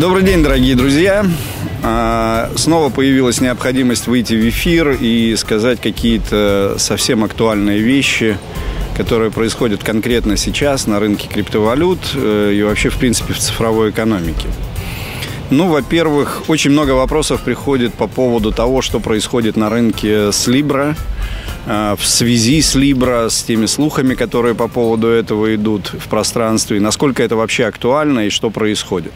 Добрый день, дорогие друзья. А, снова появилась необходимость выйти в эфир и сказать какие-то совсем актуальные вещи, которые происходят конкретно сейчас на рынке криптовалют э, и вообще, в принципе, в цифровой экономике. Ну, во-первых, очень много вопросов приходит по поводу того, что происходит на рынке с Libra, э, в связи с Libra, с теми слухами, которые по поводу этого идут в пространстве, насколько это вообще актуально и что происходит.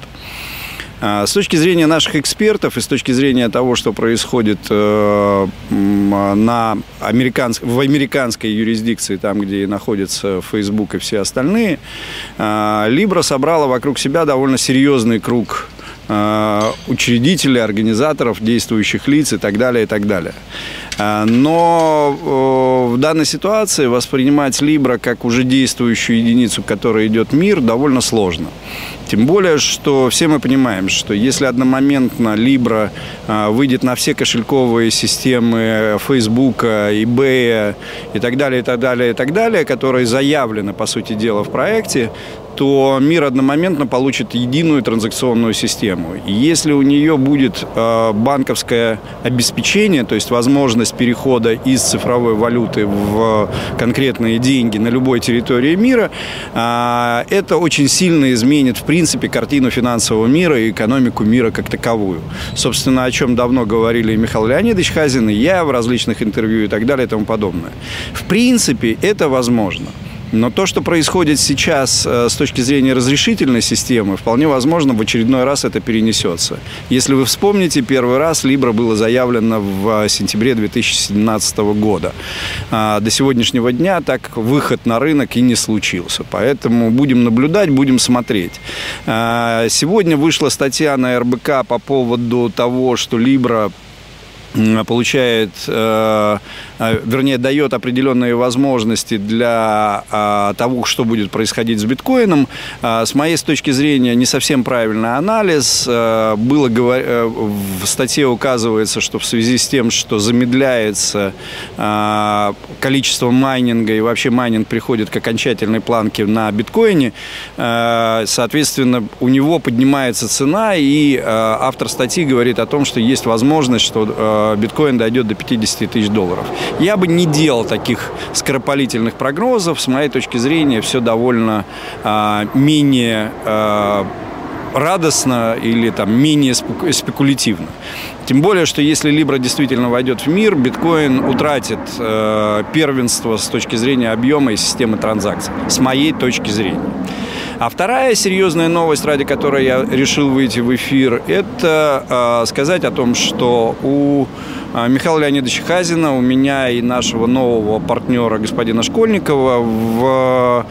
А, с точки зрения наших экспертов и с точки зрения того, что происходит э, на американск... в американской юрисдикции, там, где находится Facebook и все остальные, Libra собрала вокруг себя довольно серьезный круг Э, учредителей, организаторов, действующих лиц и так далее, и так далее. Э, но э, в данной ситуации воспринимать Libra как уже действующую единицу, к которой идет мир, довольно сложно. Тем более, что все мы понимаем, что если одномоментно Libra выйдет на все кошельковые системы Facebook, eBay и так далее, и так далее, и так далее, которые заявлены, по сути дела, в проекте, то мир одномоментно получит единую транзакционную систему. И если у нее будет э, банковское обеспечение, то есть возможность перехода из цифровой валюты в конкретные деньги на любой территории мира, э, это очень сильно изменит, в принципе, картину финансового мира и экономику мира как таковую. Собственно, о чем давно говорили Михаил Леонидович Хазин, и я в различных интервью и так далее и тому подобное. В принципе, это возможно. Но то, что происходит сейчас э, с точки зрения разрешительной системы, вполне возможно, в очередной раз это перенесется. Если вы вспомните, первый раз Libra было заявлено в сентябре 2017 года. А, до сегодняшнего дня так выход на рынок и не случился. Поэтому будем наблюдать, будем смотреть. А, сегодня вышла статья на РБК по поводу того, что Libra получает, э, э, вернее, дает определенные возможности для э, того, что будет происходить с биткоином. С моей точки зрения, не совсем правильный анализ. Было в статье указывается, что в связи с тем, что замедляется количество майнинга и вообще майнинг приходит к окончательной планке на биткоине, соответственно, у него поднимается цена, и автор статьи говорит о том, что есть возможность, что биткоин дойдет до 50 тысяч долларов. Я бы не делал таких скоропалительных прогнозов. С моей точки зрения, все довольно а, менее а, радостно или там менее спекулятивно. Тем более, что если Libra действительно войдет в мир, биткоин утратит э, первенство с точки зрения объема и системы транзакций. С моей точки зрения. А вторая серьезная новость, ради которой я решил выйти в эфир, это э, сказать о том, что у э, Михаила Леонидовича Хазина, у меня и нашего нового партнера господина Школьникова в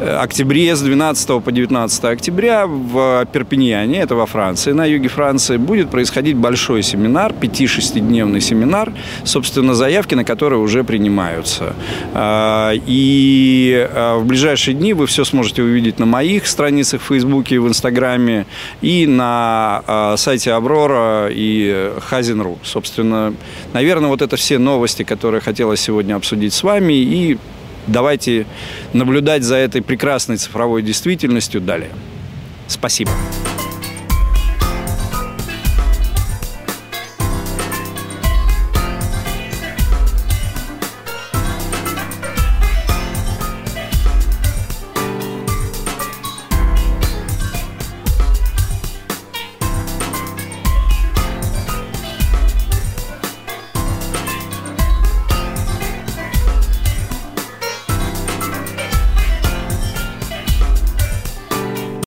октябре, с 12 по 19 октября в Перпиньяне, это во Франции, на юге Франции, будет происходить большой семинар, 5-6-дневный семинар, собственно, заявки на которые уже принимаются. А, и а, в ближайшие дни вы все сможете увидеть на моих страницах в Фейсбуке в Инстаграме, и на а, сайте Аврора и Хазин.ру. Собственно, наверное, вот это все новости, которые хотелось сегодня обсудить с вами, и Давайте наблюдать за этой прекрасной цифровой действительностью далее. Спасибо.